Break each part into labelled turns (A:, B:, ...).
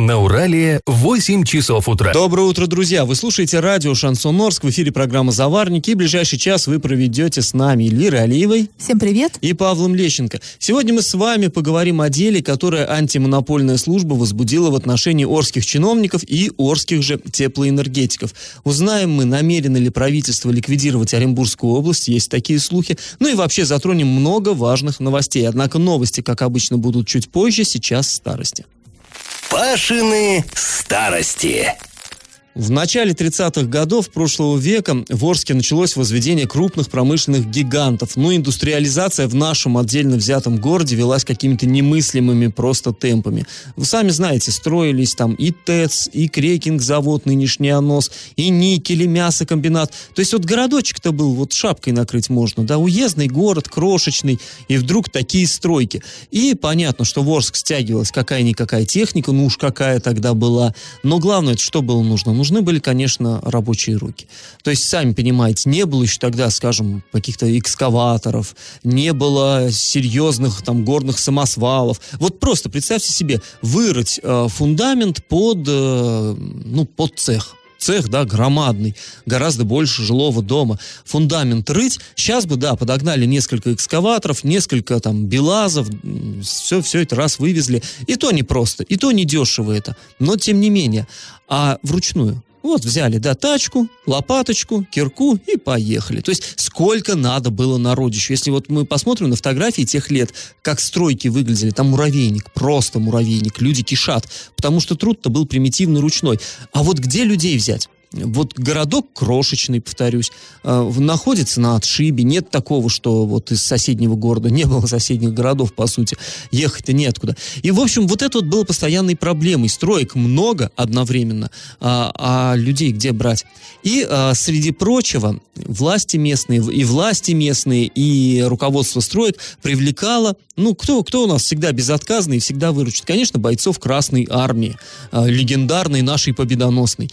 A: На Урале 8 часов утра.
B: Доброе утро, друзья! Вы слушаете радио «Шансон Орск». В эфире программа «Заварники». И ближайший час вы проведете с нами Лирой Алиевой.
C: Всем привет.
B: И Павлом Лещенко. Сегодня мы с вами поговорим о деле, которое антимонопольная служба возбудила в отношении орских чиновников и орских же теплоэнергетиков. Узнаем мы, намерено ли правительство ликвидировать Оренбургскую область, есть такие слухи. Ну и вообще затронем много важных новостей. Однако новости, как обычно, будут чуть позже, сейчас в старости.
A: Пашины старости.
B: В начале 30-х годов прошлого века в Орске началось возведение крупных промышленных гигантов, но индустриализация в нашем отдельно взятом городе велась какими-то немыслимыми просто темпами. Вы сами знаете, строились там и ТЭЦ, и крекинг-завод, нынешний ОНОС, и никель, и мясокомбинат. То есть вот городочек-то был, вот шапкой накрыть можно, да, уездный город, крошечный, и вдруг такие стройки. И понятно, что в Орск стягивалась какая-никакая техника, ну уж какая тогда была, но главное, что было нужно? Нужны были, конечно, рабочие руки. То есть, сами понимаете, не было еще тогда, скажем, каких-то экскаваторов, не было серьезных там горных самосвалов. Вот просто представьте себе, вырыть э, фундамент под, э, ну, под цех цех, да, громадный, гораздо больше жилого дома. Фундамент рыть, сейчас бы, да, подогнали несколько экскаваторов, несколько там белазов, все, все это раз вывезли. И то не просто, и то не дешево это. Но тем не менее а вручную. Вот взяли, да, тачку, лопаточку, кирку и поехали. То есть сколько надо было народищу. Если вот мы посмотрим на фотографии тех лет, как стройки выглядели, там муравейник, просто муравейник, люди кишат, потому что труд-то был примитивный, ручной. А вот где людей взять? Вот городок крошечный, повторюсь, э, находится на отшибе. Нет такого, что вот из соседнего города, не было соседних городов, по сути. Ехать-то неоткуда. И, в общем, вот это вот было постоянной проблемой. Строек много одновременно, а, а людей где брать? И, а, среди прочего, власти местные, и власти местные, и руководство строек привлекало, ну, кто, кто у нас всегда безотказный и всегда выручит? Конечно, бойцов Красной Армии, а, легендарной нашей победоносной.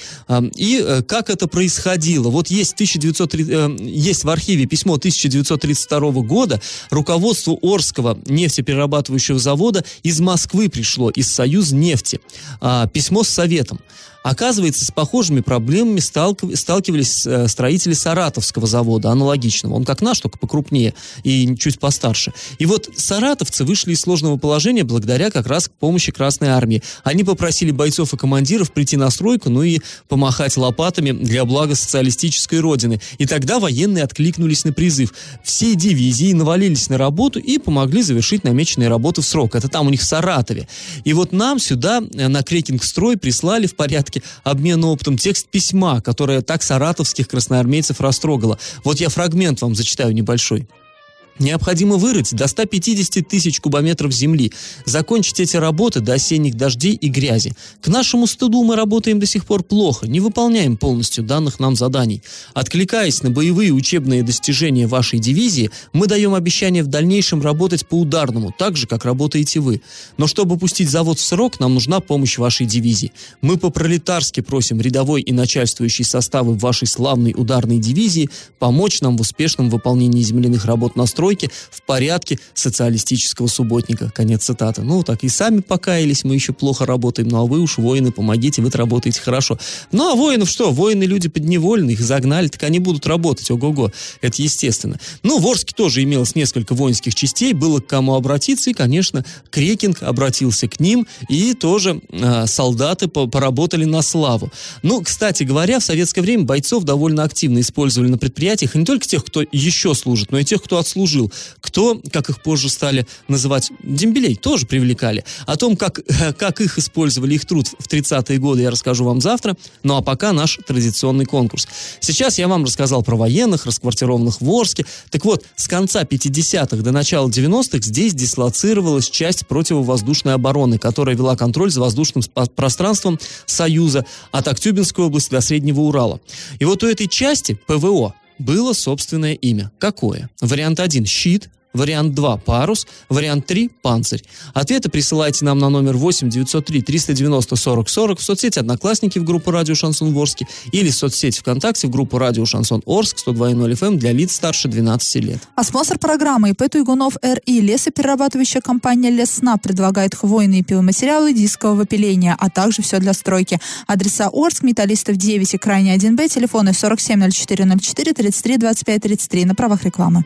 B: И Э, как это происходило. Вот есть, 1930, э, есть в архиве письмо 1932 года, руководству Орского нефтеперерабатывающего завода из Москвы пришло, из Союз нефти, а, письмо с советом. Оказывается, с похожими проблемами сталкивались э, строители Саратовского завода, аналогичного. Он как наш, только покрупнее и чуть постарше. И вот саратовцы вышли из сложного положения благодаря как раз помощи Красной Армии. Они попросили бойцов и командиров прийти на стройку, ну и помахать лопатами для блага социалистической родины. И тогда военные откликнулись на призыв. Все дивизии навалились на работу и помогли завершить намеченные работы в срок. Это там у них в Саратове. И вот нам сюда э, на крекинг-строй прислали в порядке порядке обмена опытом текст письма, которое так саратовских красноармейцев растрогало. Вот я фрагмент вам зачитаю небольшой. Необходимо вырыть до 150 тысяч кубометров земли, закончить эти работы до осенних дождей и грязи. К нашему стыду мы работаем до сих пор плохо, не выполняем полностью данных нам заданий. Откликаясь на боевые учебные достижения вашей дивизии, мы даем обещание в дальнейшем работать по ударному, так же, как работаете вы. Но чтобы пустить завод в срок, нам нужна помощь вашей дивизии. Мы по-пролетарски просим рядовой и начальствующий составы вашей славной ударной дивизии помочь нам в успешном выполнении земляных работ на строй стройки в порядке социалистического субботника. Конец цитаты. Ну, так и сами покаялись, мы еще плохо работаем, ну а вы уж, воины, помогите, вы работаете хорошо. Ну, а воинов что? Воины люди подневольные, их загнали, так они будут работать, ого-го. Это естественно. Ну, в Орске тоже имелось несколько воинских частей, было к кому обратиться, и, конечно, Крекинг обратился к ним, и тоже э, солдаты по поработали на славу. Ну, кстати говоря, в советское время бойцов довольно активно использовали на предприятиях, и не только тех, кто еще служит, но и тех, кто отслужил служил. Кто, как их позже стали называть, дембелей, тоже привлекали. О том, как, как их использовали, их труд в 30-е годы, я расскажу вам завтра. Ну а пока наш традиционный конкурс. Сейчас я вам рассказал про военных, расквартированных в Орске. Так вот, с конца 50-х до начала 90-х здесь дислоцировалась часть противовоздушной обороны, которая вела контроль за воздушным пространством Союза от Актюбинской области до Среднего Урала. И вот у этой части ПВО было собственное имя. Какое? Вариант 1 – щит, Вариант 2 – парус. Вариант 3 – панцирь. Ответы присылайте нам на номер 8 903 390 40 40 в соцсети «Одноклассники» в группу «Радио Шансон Ворске» или в соцсети ВКонтакте в группу «Радио Шансон Орск» 102.0 FM эм для лиц старше 12 лет.
C: А спонсор программы ИП Туйгунов РИ лесоперерабатывающая компания Лесна предлагает хвойные пиломатериалы дискового пиления, а также все для стройки. Адреса Орск, Металлистов 9 и Крайне 1Б, телефоны 470404 33 25 33 на правах рекламы.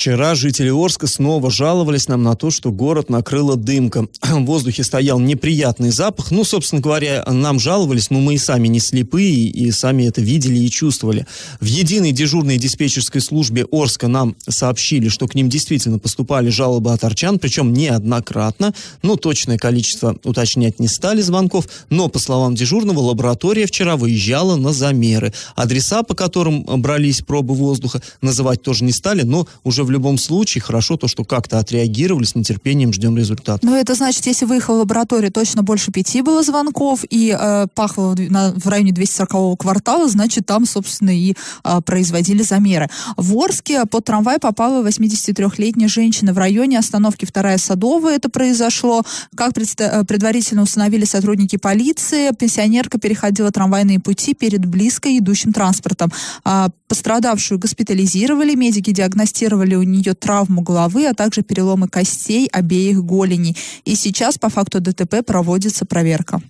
B: Вчера жители Орска снова жаловались нам на то, что город накрыла дымка. В воздухе стоял неприятный запах. Ну, собственно говоря, нам жаловались, но мы и сами не слепые, и сами это видели и чувствовали. В единой дежурной диспетчерской службе Орска нам сообщили, что к ним действительно поступали жалобы от арчан, причем неоднократно. Ну, точное количество уточнять не стали звонков, но, по словам дежурного, лаборатория вчера выезжала на замеры. Адреса, по которым брались пробы воздуха, называть тоже не стали, но уже в в любом случае хорошо то, что как-то отреагировали, с нетерпением ждем результат.
C: Ну, это значит, если выехал в лабораторию, точно больше пяти было звонков, и э, пахло на, в районе 240-го квартала, значит, там, собственно, и э, производили замеры. В Орске под трамвай попала 83-летняя женщина в районе остановки Вторая Садовая. Это произошло. Как предста- предварительно установили сотрудники полиции, пенсионерка переходила трамвайные пути перед близко идущим транспортом. А, пострадавшую госпитализировали, медики диагностировали у нее травму головы, а также переломы костей обеих голеней. И сейчас по факту ДТП проводится проверка.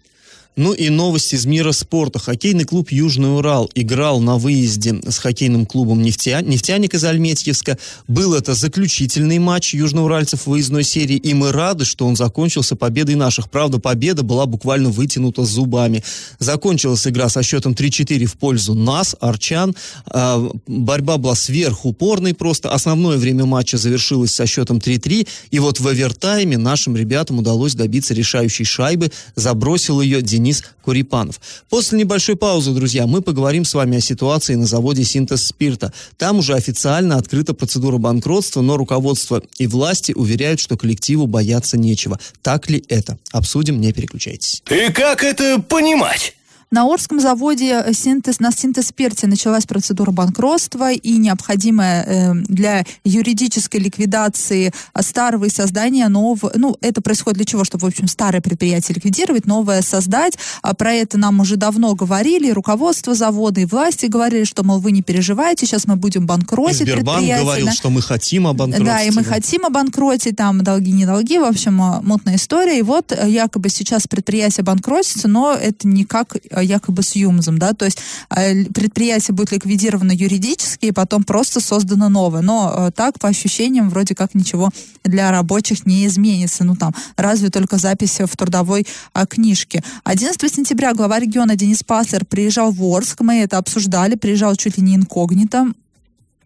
B: Ну и новость из мира спорта. Хоккейный клуб «Южный Урал» играл на выезде с хоккейным клубом «Нефтя... «Нефтяник» из Альметьевска. Был это заключительный матч южноуральцев в выездной серии, и мы рады, что он закончился победой наших. Правда, победа была буквально вытянута зубами. Закончилась игра со счетом 3-4 в пользу нас, арчан. А, борьба была сверхупорной просто. Основное время матча завершилось со счетом 3-3, и вот в овертайме нашим ребятам удалось добиться решающей шайбы. Забросил ее Денис Денис Курипанов. После небольшой паузы, друзья, мы поговорим с вами о ситуации на заводе «Синтез спирта». Там уже официально открыта процедура банкротства, но руководство и власти уверяют, что коллективу бояться нечего. Так ли это? Обсудим, не переключайтесь.
A: И как это понимать?
C: На Орском заводе э, синтез, на синтез-перте началась процедура банкротства и необходимая э, для юридической ликвидации старого и создания нового, ну, это происходит для чего? Чтобы, в общем, старое предприятие ликвидировать, новое создать. А про это нам уже давно говорили, руководство завода и власти говорили, что, мол, вы не переживайте, сейчас мы будем банкротить
B: и Сбербанк говорил, да? что мы хотим обанкротить.
C: Да, и мы хотим обанкротить, там, долги, не долги, в общем, э, мутная история. И вот якобы сейчас предприятие банкротится, но это никак Э, якобы с ЮМЗом, да, то есть э, предприятие будет ликвидировано юридически и потом просто создано новое. Но э, так, по ощущениям, вроде как ничего для рабочих не изменится. Ну там, разве только запись в трудовой книжке. 11 сентября глава региона Денис Паслер приезжал в Орск, мы это обсуждали, приезжал чуть ли не инкогнито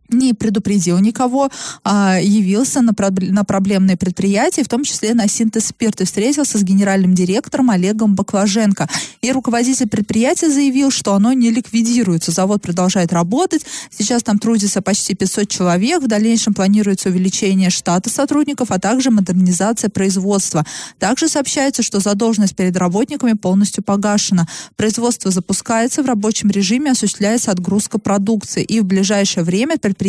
C: не предупредил никого, а явился на, на проблемное предприятие, в том числе на синтез спирта, встретился с генеральным директором Олегом Баклаженко. И руководитель предприятия заявил, что оно не ликвидируется. Завод продолжает работать. Сейчас там трудится почти 500 человек. В дальнейшем планируется увеличение штата сотрудников, а также модернизация производства. Также сообщается, что задолженность перед работниками полностью погашена. Производство запускается в рабочем режиме, осуществляется отгрузка продукции. И в ближайшее время предприятие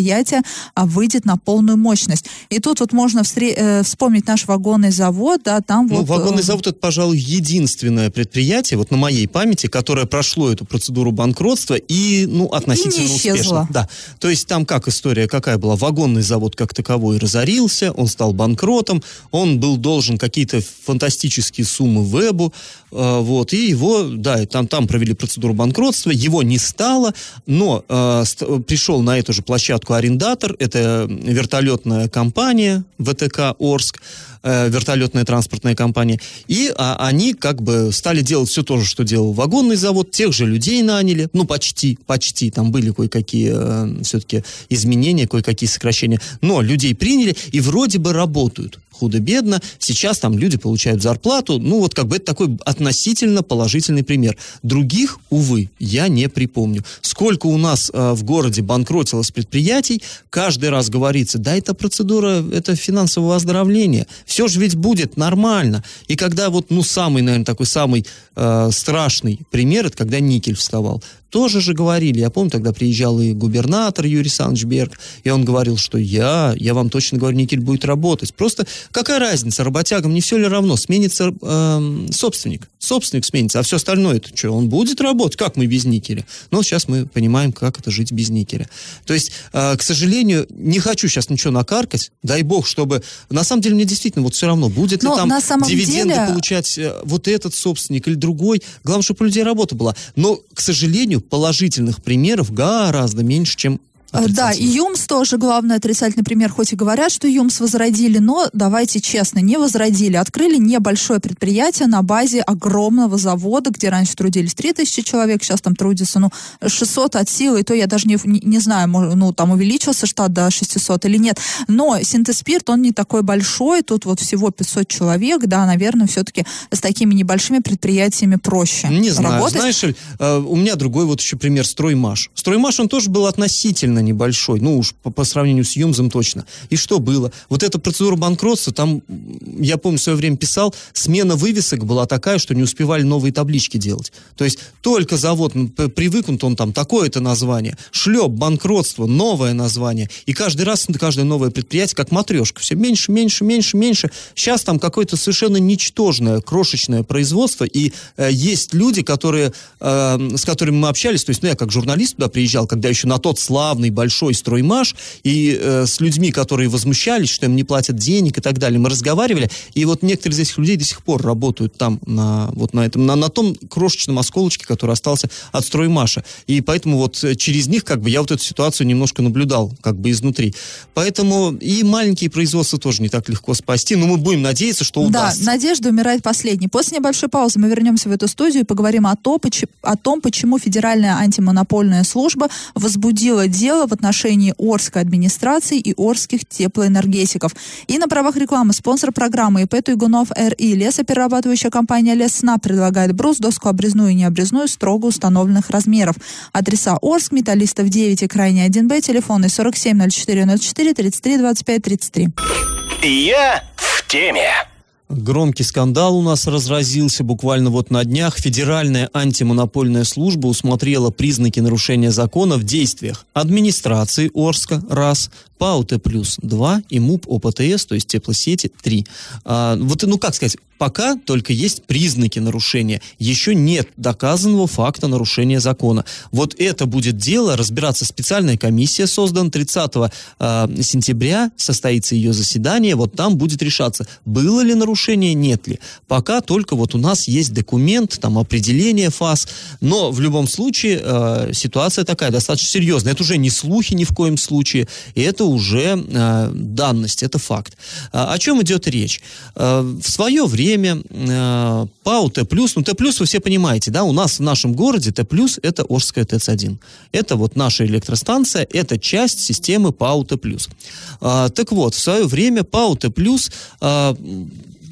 C: а, выйдет на полную мощность. И тут вот можно встре- э, вспомнить наш вагонный завод, да, там
B: ну,
C: вот...
B: вагонный э, завод это, пожалуй, единственное предприятие, вот на моей памяти, которое прошло эту процедуру банкротства и, ну, относительно и не успешно. Да. То есть там как история какая была? Вагонный завод как таковой разорился, он стал банкротом, он был должен какие-то фантастические суммы вебу, э, вот, и его, да, там, там провели процедуру банкротства, его не стало, но э, пришел на эту же площадку площадку арендатор, это вертолетная компания ВТК Орск, э, вертолетная транспортная компания, и а, они как бы стали делать все то же, что делал вагонный завод, тех же людей наняли, ну почти, почти, там были кое-какие э, все-таки изменения, кое-какие сокращения, но людей приняли и вроде бы работают худо-бедно. Сейчас там люди получают зарплату. Ну, вот как бы это такой относительно положительный пример. Других, увы, я не припомню. Сколько у нас э, в городе банкротилось предприятий, каждый раз говорится, да, это процедура, это финансового оздоровления. Все же ведь будет нормально. И когда вот, ну, самый, наверное, такой самый э, страшный пример, это когда никель вставал. Тоже же говорили, я помню, тогда приезжал и губернатор Юрий Александрович Берг, и он говорил, что я, я вам точно говорю, никель будет работать. Просто какая разница, работягам не все ли равно, сменится э, собственник, собственник сменится, а все остальное это что, он будет работать, как мы без никеля? Но сейчас мы понимаем, как это жить без никеля. То есть, э, к сожалению, не хочу сейчас ничего накаркать, дай бог, чтобы, на самом деле, мне действительно вот все равно, будет ли
C: Но
B: там
C: на самом
B: дивиденды
C: деле...
B: получать э, вот этот собственник или другой, главное, чтобы у людей работа была. Но, к сожалению, положительных примеров гораздо меньше, чем
C: Да, и ЮМС тоже главный отрицательный пример, хоть и говорят, что ЮМС возродили, но давайте честно, не возродили. Открыли небольшое предприятие на базе огромного завода, где раньше трудились 3000 человек, сейчас там трудится, ну, 600 от силы, и то я даже не, не, не знаю, ну, там увеличился штат до 600 или нет. Но синтеспирт, он не такой большой, тут вот всего 500 человек, да, наверное, все-таки с такими небольшими предприятиями проще
B: Не знаю,
C: работать.
B: знаешь, э, у меня другой вот еще пример, Строймаш. Строймаш, он тоже был относительно небольшой, ну уж по, по сравнению с Юмзом точно. И что было? Вот эта процедура банкротства, там, я помню, в свое время писал, смена вывесок была такая, что не успевали новые таблички делать. То есть только завод ну, привыкнут, он там такое-то название, шлеп, банкротство, новое название. И каждый раз, каждое новое предприятие, как матрешка, все меньше, меньше, меньше, меньше. Сейчас там какое-то совершенно ничтожное, крошечное производство, и э, есть люди, которые, э, с которыми мы общались, то есть, ну, я как журналист туда приезжал, когда еще на тот славный большой строймаш, и э, с людьми, которые возмущались, что им не платят денег и так далее, мы разговаривали, и вот некоторые из этих людей до сих пор работают там, на, вот на этом, на, на том крошечном осколочке, который остался от строймаша. И поэтому вот э, через них, как бы, я вот эту ситуацию немножко наблюдал, как бы, изнутри. Поэтому и маленькие производства тоже не так легко спасти, но мы будем надеяться, что удастся.
C: Да, надежда умирает последней. После небольшой паузы мы вернемся в эту студию и поговорим о, то, о том, почему Федеральная антимонопольная служба возбудила дело в отношении Орской администрации и Орских теплоэнергетиков. И на правах рекламы спонсор программы ИП Туйгунов РИ лесоперерабатывающая компания Лесна предлагает брус, доску обрезную и необрезную строго установленных размеров. Адреса Орск, Металлистов 9 и Крайний 1Б, телефоны 470404 33 25 33.
A: Я в теме.
B: Громкий скандал у нас разразился буквально вот на днях. Федеральная антимонопольная служба усмотрела признаки нарушения закона в действиях администрации Орска, раз, ПАО Т плюс 2 и МУП ОПТС, то есть теплосети 3. А, вот, ну как сказать, пока только есть признаки нарушения, еще нет доказанного факта нарушения закона. Вот это будет дело, разбираться специальная комиссия создана 30 а, сентября, состоится ее заседание, вот там будет решаться, было ли нарушение, нет ли. Пока только вот у нас есть документ, там определение фаз, но в любом случае э, ситуация такая достаточно серьезная. Это уже не слухи ни в коем случае, и это уже э, данность, это факт. А, о чем идет речь? Э, в свое время э, ПАУ Т+, ну Т+, вы все понимаете, да, у нас в нашем городе Т+, это Орская ТЭЦ-1. Это вот наша электростанция, это часть системы ПАУ Т+. А, так вот, в свое время ПАУ Т+, а,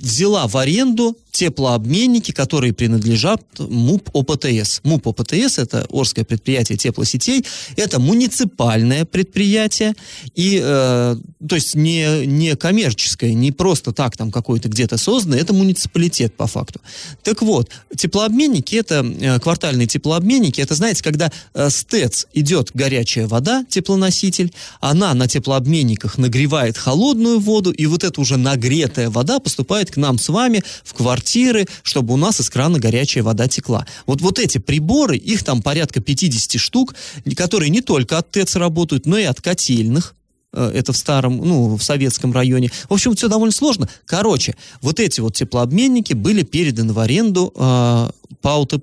B: взяла в аренду теплообменники, которые принадлежат МУП ОПТС. МУП ОПТС – это Орское предприятие теплосетей, это муниципальное предприятие, и, э, то есть не, не коммерческое, не просто так там какое-то где-то созданное, это муниципалитет по факту. Так вот, теплообменники – это э, квартальные теплообменники, это, знаете, когда э, с ТЭЦ идет горячая вода, теплоноситель, она на теплообменниках нагревает холодную воду, и вот эта уже нагретая вода поступает к нам с вами в квартиру квартиры, чтобы у нас из крана горячая вода текла. Вот, вот эти приборы, их там порядка 50 штук, которые не только от ТЭЦ работают, но и от котельных, это в старом, ну, в советском районе. В общем, все довольно сложно. Короче, вот эти вот теплообменники были переданы в аренду э, ПАУТ+.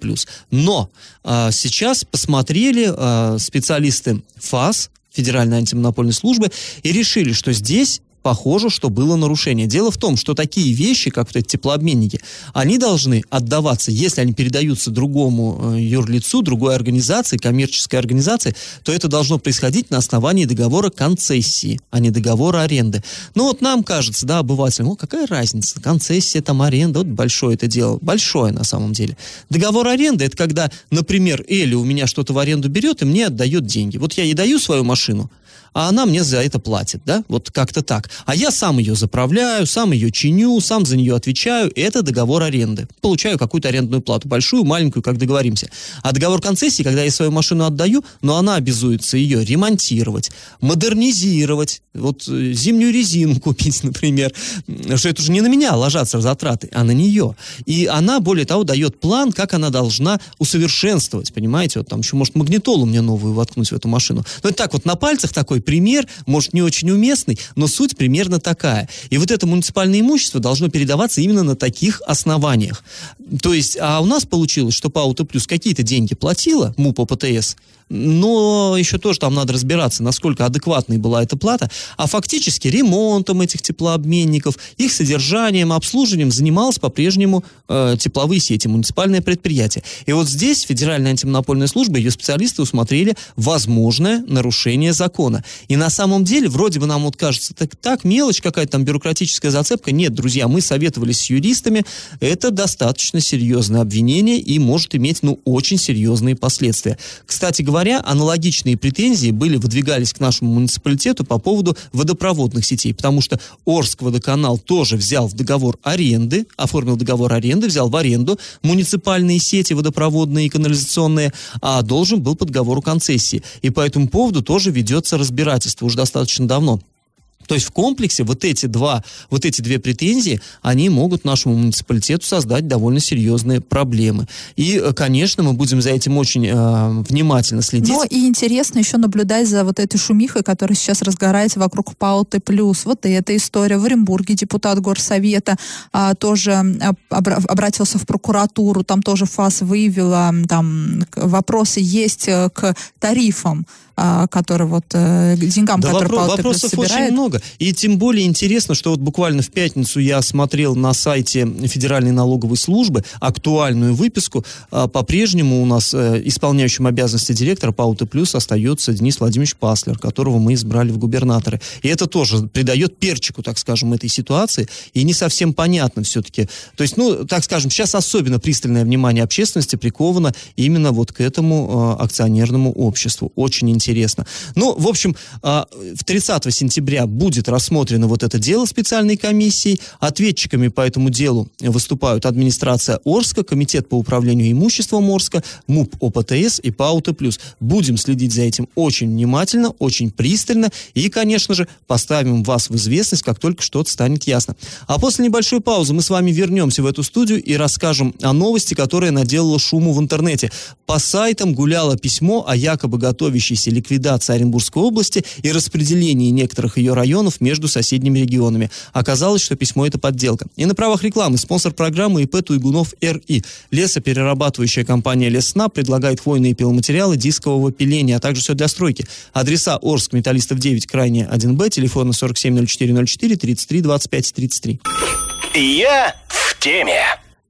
B: Но э, сейчас посмотрели э, специалисты ФАС, Федеральной антимонопольной службы, и решили, что здесь похоже, что было нарушение. Дело в том, что такие вещи, как вот эти теплообменники, они должны отдаваться, если они передаются другому э, юрлицу, другой организации, коммерческой организации, то это должно происходить на основании договора концессии, а не договора аренды. Ну вот нам кажется, да, обывателям, ну какая разница, концессия, там аренда, вот большое это дело, большое на самом деле. Договор аренды, это когда, например, Эли у меня что-то в аренду берет и мне отдает деньги. Вот я ей даю свою машину, а она мне за это платит, да, вот как-то так. А я сам ее заправляю, сам ее чиню, сам за нее отвечаю, это договор аренды. Получаю какую-то арендную плату, большую, маленькую, как договоримся. А договор концессии, когда я свою машину отдаю, но она обязуется ее ремонтировать, модернизировать, вот э, зимнюю резину купить, например, что это уже не на меня ложатся затраты, а на нее. И она, более того, дает план, как она должна усовершенствовать, понимаете, вот там еще может магнитолу мне новую воткнуть в эту машину. Ну, это так вот на пальцах такой пример, может, не очень уместный, но суть примерно такая. И вот это муниципальное имущество должно передаваться именно на таких основаниях. То есть, а у нас получилось, что по Ауто Плюс какие-то деньги платила МУП ПТС, но еще тоже там надо разбираться, насколько адекватной была эта плата, а фактически ремонтом этих теплообменников, их содержанием, обслуживанием занималось по-прежнему э, тепловые сети, муниципальное предприятие. И вот здесь Федеральная антимонопольная служба, ее специалисты усмотрели возможное нарушение закона. И на самом деле, вроде бы нам вот кажется, так, так мелочь какая-то там бюрократическая зацепка. Нет, друзья, мы советовались с юристами, это достаточно серьезное обвинение и может иметь, ну, очень серьезные последствия. Кстати говоря, говоря, аналогичные претензии были, выдвигались к нашему муниципалитету по поводу водопроводных сетей, потому что Орск водоканал тоже взял в договор аренды, оформил договор аренды, взял в аренду муниципальные сети водопроводные и канализационные, а должен был по договору концессии. И по этому поводу тоже ведется разбирательство уже достаточно давно. То есть в комплексе вот эти два, вот эти две претензии, они могут нашему муниципалитету создать довольно серьезные проблемы. И, э, конечно, мы будем за этим очень э, внимательно следить.
C: Ну и интересно еще наблюдать за вот этой шумихой, которая сейчас разгорается вокруг ПАУ Плюс. Вот эта история. В Оренбурге депутат Горсовета а, тоже а, обратился в прокуратуру, там тоже ФАС выявила, там вопросы есть э, к тарифам а, который вот э, деньгам,
B: да
C: которые
B: вопрос, вопросов
C: собирает.
B: очень много. И тем более интересно, что вот буквально в пятницу я смотрел на сайте Федеральной налоговой службы актуальную выписку. А, по-прежнему у нас э, исполняющим обязанности директора Пауты Плюс остается Денис Владимирович Паслер, которого мы избрали в губернаторы. И это тоже придает перчику, так скажем, этой ситуации. И не совсем понятно все-таки. То есть, ну, так скажем, сейчас особенно пристальное внимание общественности приковано именно вот к этому э, акционерному обществу. Очень интересно интересно. Ну, в общем, а, в 30 сентября будет рассмотрено вот это дело специальной комиссии. Ответчиками по этому делу выступают администрация Орска, Комитет по управлению имуществом Орска, МУП ОПТС и ПАУТ+. Будем следить за этим очень внимательно, очень пристально и, конечно же, поставим вас в известность, как только что-то станет ясно. А после небольшой паузы мы с вами вернемся в эту студию и расскажем о новости, которая наделала шуму в интернете. По сайтам гуляло письмо о якобы готовящейся ликвидации Оренбургской области и распределении некоторых ее районов между соседними регионами. Оказалось, что письмо это подделка. И на правах рекламы спонсор программы ИП Туйгунов РИ. Лесоперерабатывающая компания Лесна предлагает хвойные пиломатериалы дискового пиления, а также все для стройки. Адреса Орск, Металлистов 9, крайне 1Б, телефона 470404 33 25 33.
A: Я в теме.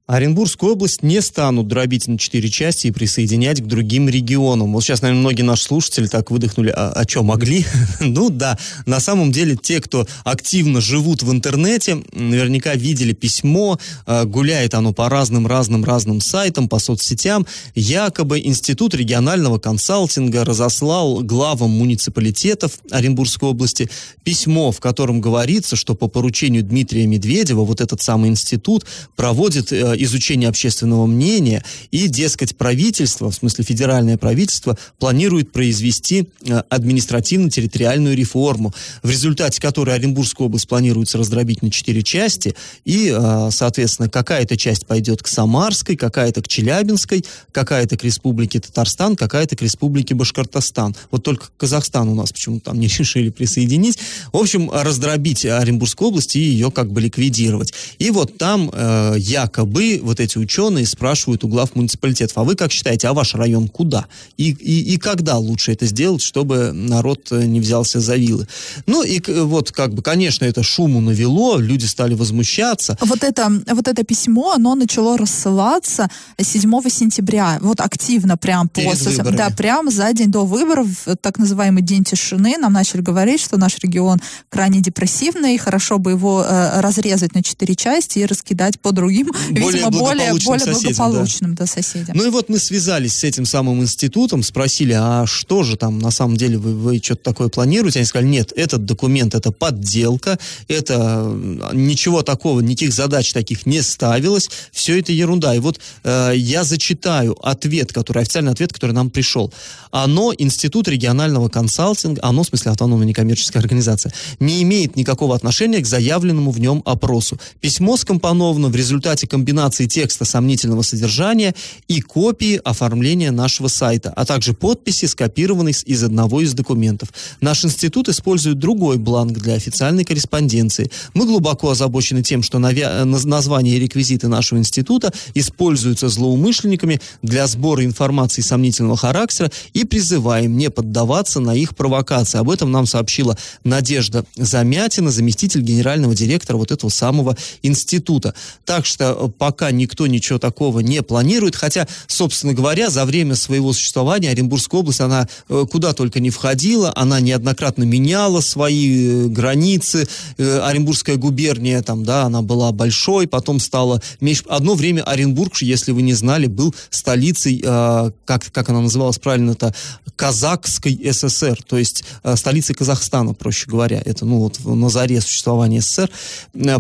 B: Оренбургскую область не станут дробить на четыре части и присоединять к другим регионам. Вот сейчас, наверное, многие наши слушатели так выдохнули, а, а что, могли? ну да, на самом деле те, кто активно живут в интернете, наверняка видели письмо, а, гуляет оно по разным-разным-разным сайтам, по соцсетям. Якобы Институт регионального консалтинга разослал главам муниципалитетов Оренбургской области письмо, в котором говорится, что по поручению Дмитрия Медведева вот этот самый институт проводит э, изучения общественного мнения, и, дескать, правительство, в смысле федеральное правительство, планирует произвести э, административно-территориальную реформу, в результате которой Оренбургская область планируется раздробить на четыре части, и, э, соответственно, какая-то часть пойдет к Самарской, какая-то к Челябинской, какая-то к Республике Татарстан, какая-то к Республике Башкортостан. Вот только Казахстан у нас почему-то там не решили присоединить. В общем, раздробить Оренбургскую область и ее как бы ликвидировать. И вот там э, якобы вы, вот эти ученые, спрашивают у глав муниципалитетов, а вы как считаете, а ваш район куда? И, и, и когда лучше это сделать, чтобы народ э, не взялся за вилы? Ну и вот как бы, конечно, это шуму навело, люди стали возмущаться.
C: Вот это, вот это письмо, оно начало рассылаться 7 сентября, вот активно прям после, да, прям за день до выборов, так называемый день тишины, нам начали говорить, что наш регион крайне депрессивный, хорошо бы его э, разрезать на четыре части и раскидать по другим
B: Более
C: более,
B: благополучным
C: более
B: соседям, да.
C: благополучным да, соседям.
B: Ну и вот мы связались с этим самым институтом, спросили, а что же там на самом деле вы, вы что-то такое планируете? Они сказали, нет, этот документ это подделка, это ничего такого, никаких задач таких не ставилось, все это ерунда. И вот э, я зачитаю ответ, который, официальный ответ, который нам пришел. Оно, Институт регионального консалтинга, оно, в смысле автономная некоммерческая организация, не имеет никакого отношения к заявленному в нем опросу. Письмо скомпоновано в результате комбинации текста сомнительного содержания и копии оформления нашего сайта, а также подписи, скопированной с- из одного из документов. Наш институт использует другой бланк для официальной корреспонденции. Мы глубоко озабочены тем, что навя- э, наз- название и реквизиты нашего института используются злоумышленниками для сбора информации сомнительного характера и призываем не поддаваться на их провокации. Об этом нам сообщила Надежда Замятина, заместитель генерального директора вот этого самого института. Так что э, пока никто ничего такого не планирует, хотя, собственно говоря, за время своего существования Оренбургская область, она э, куда только не входила, она неоднократно меняла свои э, границы. Э, Оренбургская губерния, там, да, она была большой, потом стала меньше. Одно время Оренбург, если вы не знали, был столицей, как, как она называлась правильно-то, Казахской ССР, то есть столицей Казахстана, проще говоря. Это, ну, вот на заре существования СССР.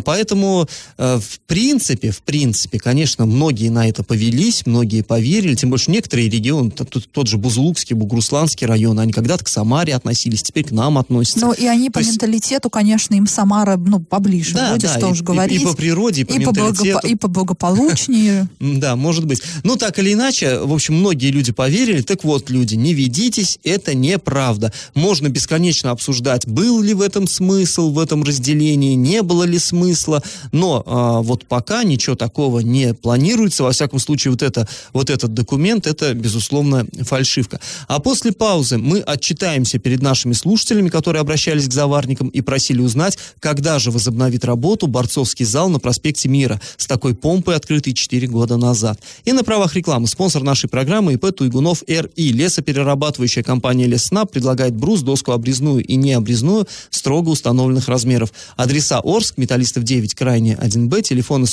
B: Поэтому, в принципе, в принципе, конечно, многие на это повелись, многие поверили, тем больше некоторые регионы, т- т- тот же Бузулукский, Бугурусланский район, они когда-то к Самаре относились, теперь к нам относятся.
C: Ну, и они по
B: То есть-
C: менталитету, конечно, им Самара, ну, поближе
B: Да,
C: будет,
B: да,
C: что
B: и-
C: уж
B: и-
C: говорить.
B: и по природе, и по
C: благо-
B: менталитету.
C: и поблагополучнее.
B: М, Да, может быть. Ну, так или иначе, в общем, многие люди поверили. Так вот, люди, не ведитесь, это неправда. Можно бесконечно обсуждать, был ли в этом смысл, в этом разделении, не было ли смысла, но а, вот пока ничего такого не планируется. Во всяком случае, вот, это, вот этот документ, это, безусловно, фальшивка. А после паузы мы отчитаемся перед нашими слушателями, которые обращались к заварникам и просили узнать, когда же возобновит работу борцовский зал на проспекте Мира с такой помпой, открытый 4 года назад. И на правах рекламы спонсор нашей программы ИП Туйгунов РИ. Лесоперерабатывающая компания Леснаб предлагает брус, доску обрезную и необрезную строго установленных размеров. Адреса Орск, Металлистов 9, крайне 1Б, телефоны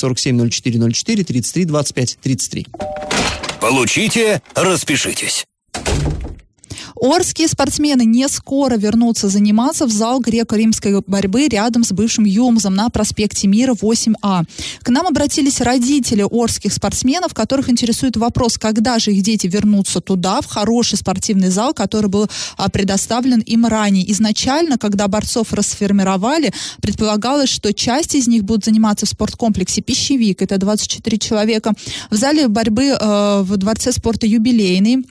B: 470404 33 25 33.
A: Получите, распишитесь.
C: Орские спортсмены не скоро вернутся заниматься в зал греко-римской борьбы рядом с бывшим ЮМЗом на проспекте Мира 8А. К нам обратились родители орских спортсменов, которых интересует вопрос, когда же их дети вернутся туда, в хороший спортивный зал, который был а, предоставлен им ранее. Изначально, когда борцов расформировали, предполагалось, что часть из них будут заниматься в спорткомплексе «Пищевик», это 24 человека, в зале борьбы э, в Дворце спорта «Юбилейный»,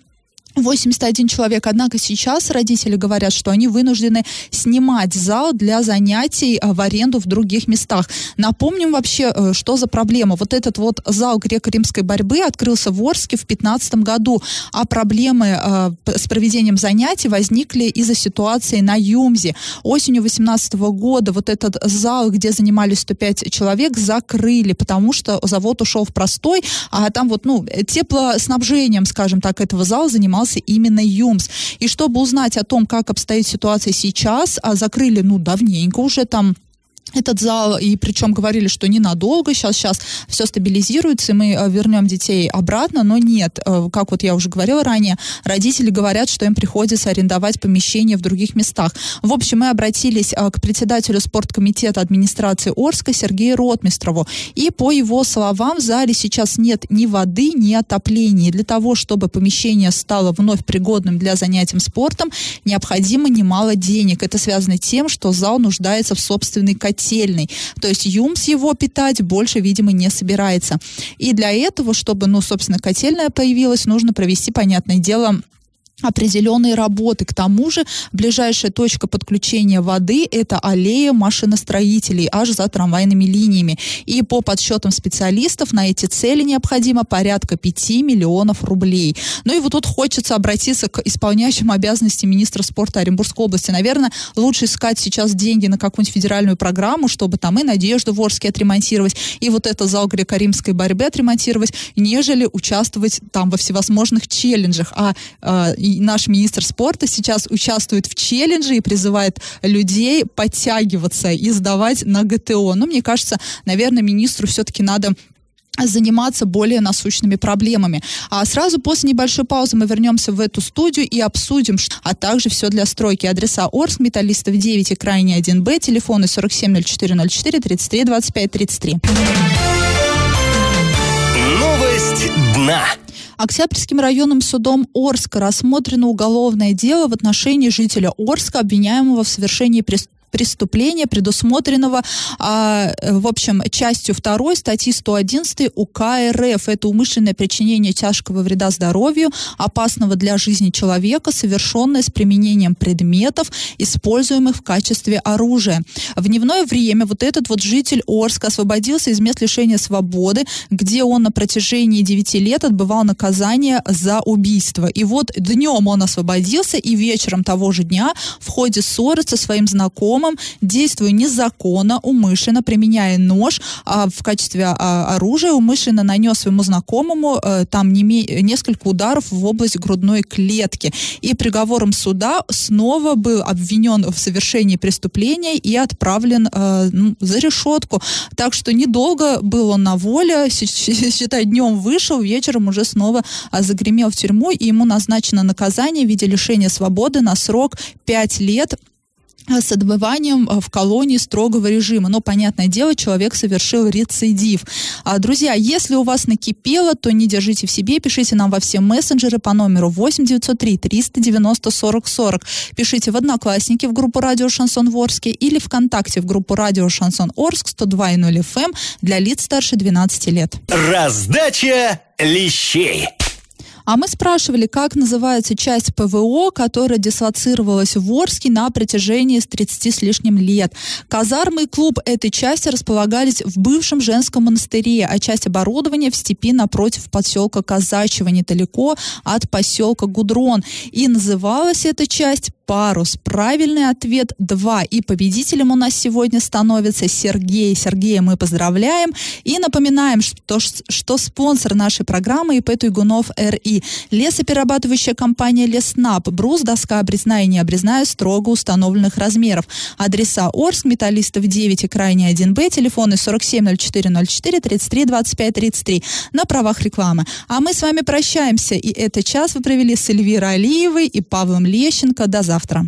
C: 81 человек. Однако сейчас родители говорят, что они вынуждены снимать зал для занятий э, в аренду в других местах. Напомним вообще, э, что за проблема. Вот этот вот зал греко-римской борьбы открылся в Орске в 2015 году, а проблемы п- с проведением занятий возникли из-за ситуации на Юмзе. Осенью 2018 года вот этот зал, где занимались 105 человек, закрыли, потому что завод ушел в простой, а там вот, ну, теплоснабжением, скажем так, этого зала занимался именно ЮМС. И чтобы узнать о том, как обстоит ситуация сейчас, а закрыли, ну, давненько уже там этот зал, и причем говорили, что ненадолго, сейчас, сейчас все стабилизируется, и мы э, вернем детей обратно, но нет, Э, как вот я уже говорила ранее, родители говорят, что им приходится арендовать помещение в других местах. В общем, мы обратились э, к председателю спорткомитета администрации Орска Сергею Ротмистрову, и по его словам, в зале сейчас нет ни воды, ни отопления. Для того, чтобы помещение стало вновь пригодным для занятий спортом, необходимо немало денег. Это связано тем, что зал нуждается в собственной котельной. То есть ЮМС его питать больше, видимо, не собирается. И для этого, чтобы, ну, собственно, котельная появилась, нужно провести, понятное дело, определенные работы. К тому же ближайшая точка подключения воды – это аллея машиностроителей аж за трамвайными линиями. И по подсчетам специалистов на эти цели необходимо порядка 5 миллионов рублей. Ну и вот тут хочется обратиться к исполняющим обязанности министра спорта Оренбургской области. Наверное, лучше искать сейчас деньги на какую-нибудь федеральную программу, чтобы там и Надежду в Орске отремонтировать, и вот это зал греко-римской борьбы отремонтировать, нежели участвовать там во всевозможных челленджах. А э, и наш министр спорта сейчас участвует в челлендже и призывает людей подтягиваться и сдавать на ГТО. Но мне кажется, наверное, министру все-таки надо заниматься более насущными проблемами. А сразу после небольшой паузы мы вернемся в эту студию и обсудим, а также все для стройки. Адреса Орск, Металлистов 9 и Крайний 1Б, телефоны 470404 33 25 33.
A: Новость дна.
C: Октябрьским районным судом Орска рассмотрено уголовное дело в отношении жителя Орска, обвиняемого в совершении преступления преступления, предусмотренного, а, в общем, частью 2 статьи 111 УК РФ. Это умышленное причинение тяжкого вреда здоровью, опасного для жизни человека, совершенное с применением предметов, используемых в качестве оружия. В дневное время вот этот вот житель Орска освободился из мест лишения свободы, где он на протяжении 9 лет отбывал наказание за убийство. И вот днем он освободился, и вечером того же дня в ходе ссоры со своим знакомым знакомым, действуя незаконно, умышленно, применяя нож а, в качестве а, оружия, умышленно нанес своему знакомому а, там не, несколько ударов в область грудной клетки. И приговором суда снова был обвинен в совершении преступления и отправлен а, ну, за решетку. Так что недолго был он на воле, считай, днем вышел, вечером уже снова а, загремел в тюрьму, и ему назначено наказание в виде лишения свободы на срок 5 лет с отбыванием э, в колонии строгого режима. Но, понятное дело, человек совершил рецидив. А, друзья, если у вас накипело, то не держите в себе, пишите нам во все мессенджеры по номеру 8 903 390 40 40. Пишите в Одноклассники в группу Радио Шансон Ворске или ВКонтакте в группу Радио Шансон Орск 102.0 FM эм для лиц старше 12 лет.
A: Раздача лещей.
C: А мы спрашивали, как называется часть ПВО, которая дислоцировалась в Орске на протяжении с 30 с лишним лет. Казармы и клуб этой части располагались в бывшем женском монастыре, а часть оборудования в степи напротив поселка Казачьего, недалеко от поселка Гудрон. И называлась эта часть парус. Правильный ответ 2. И победителем у нас сегодня становится Сергей. Сергея мы поздравляем и напоминаем, что, что спонсор нашей программы ИП Туйгунов РИ. Лесоперерабатывающая компания Леснап. Брус, доска обрезная и необрезная строго установленных размеров. Адреса Орск, Металлистов 9 и Крайний 1Б. Телефоны 470404 33 25 33. На правах рекламы. А мы с вами прощаемся. И этот час вы провели с Эльвирой Алиевой и Павлом Лещенко. До завтра.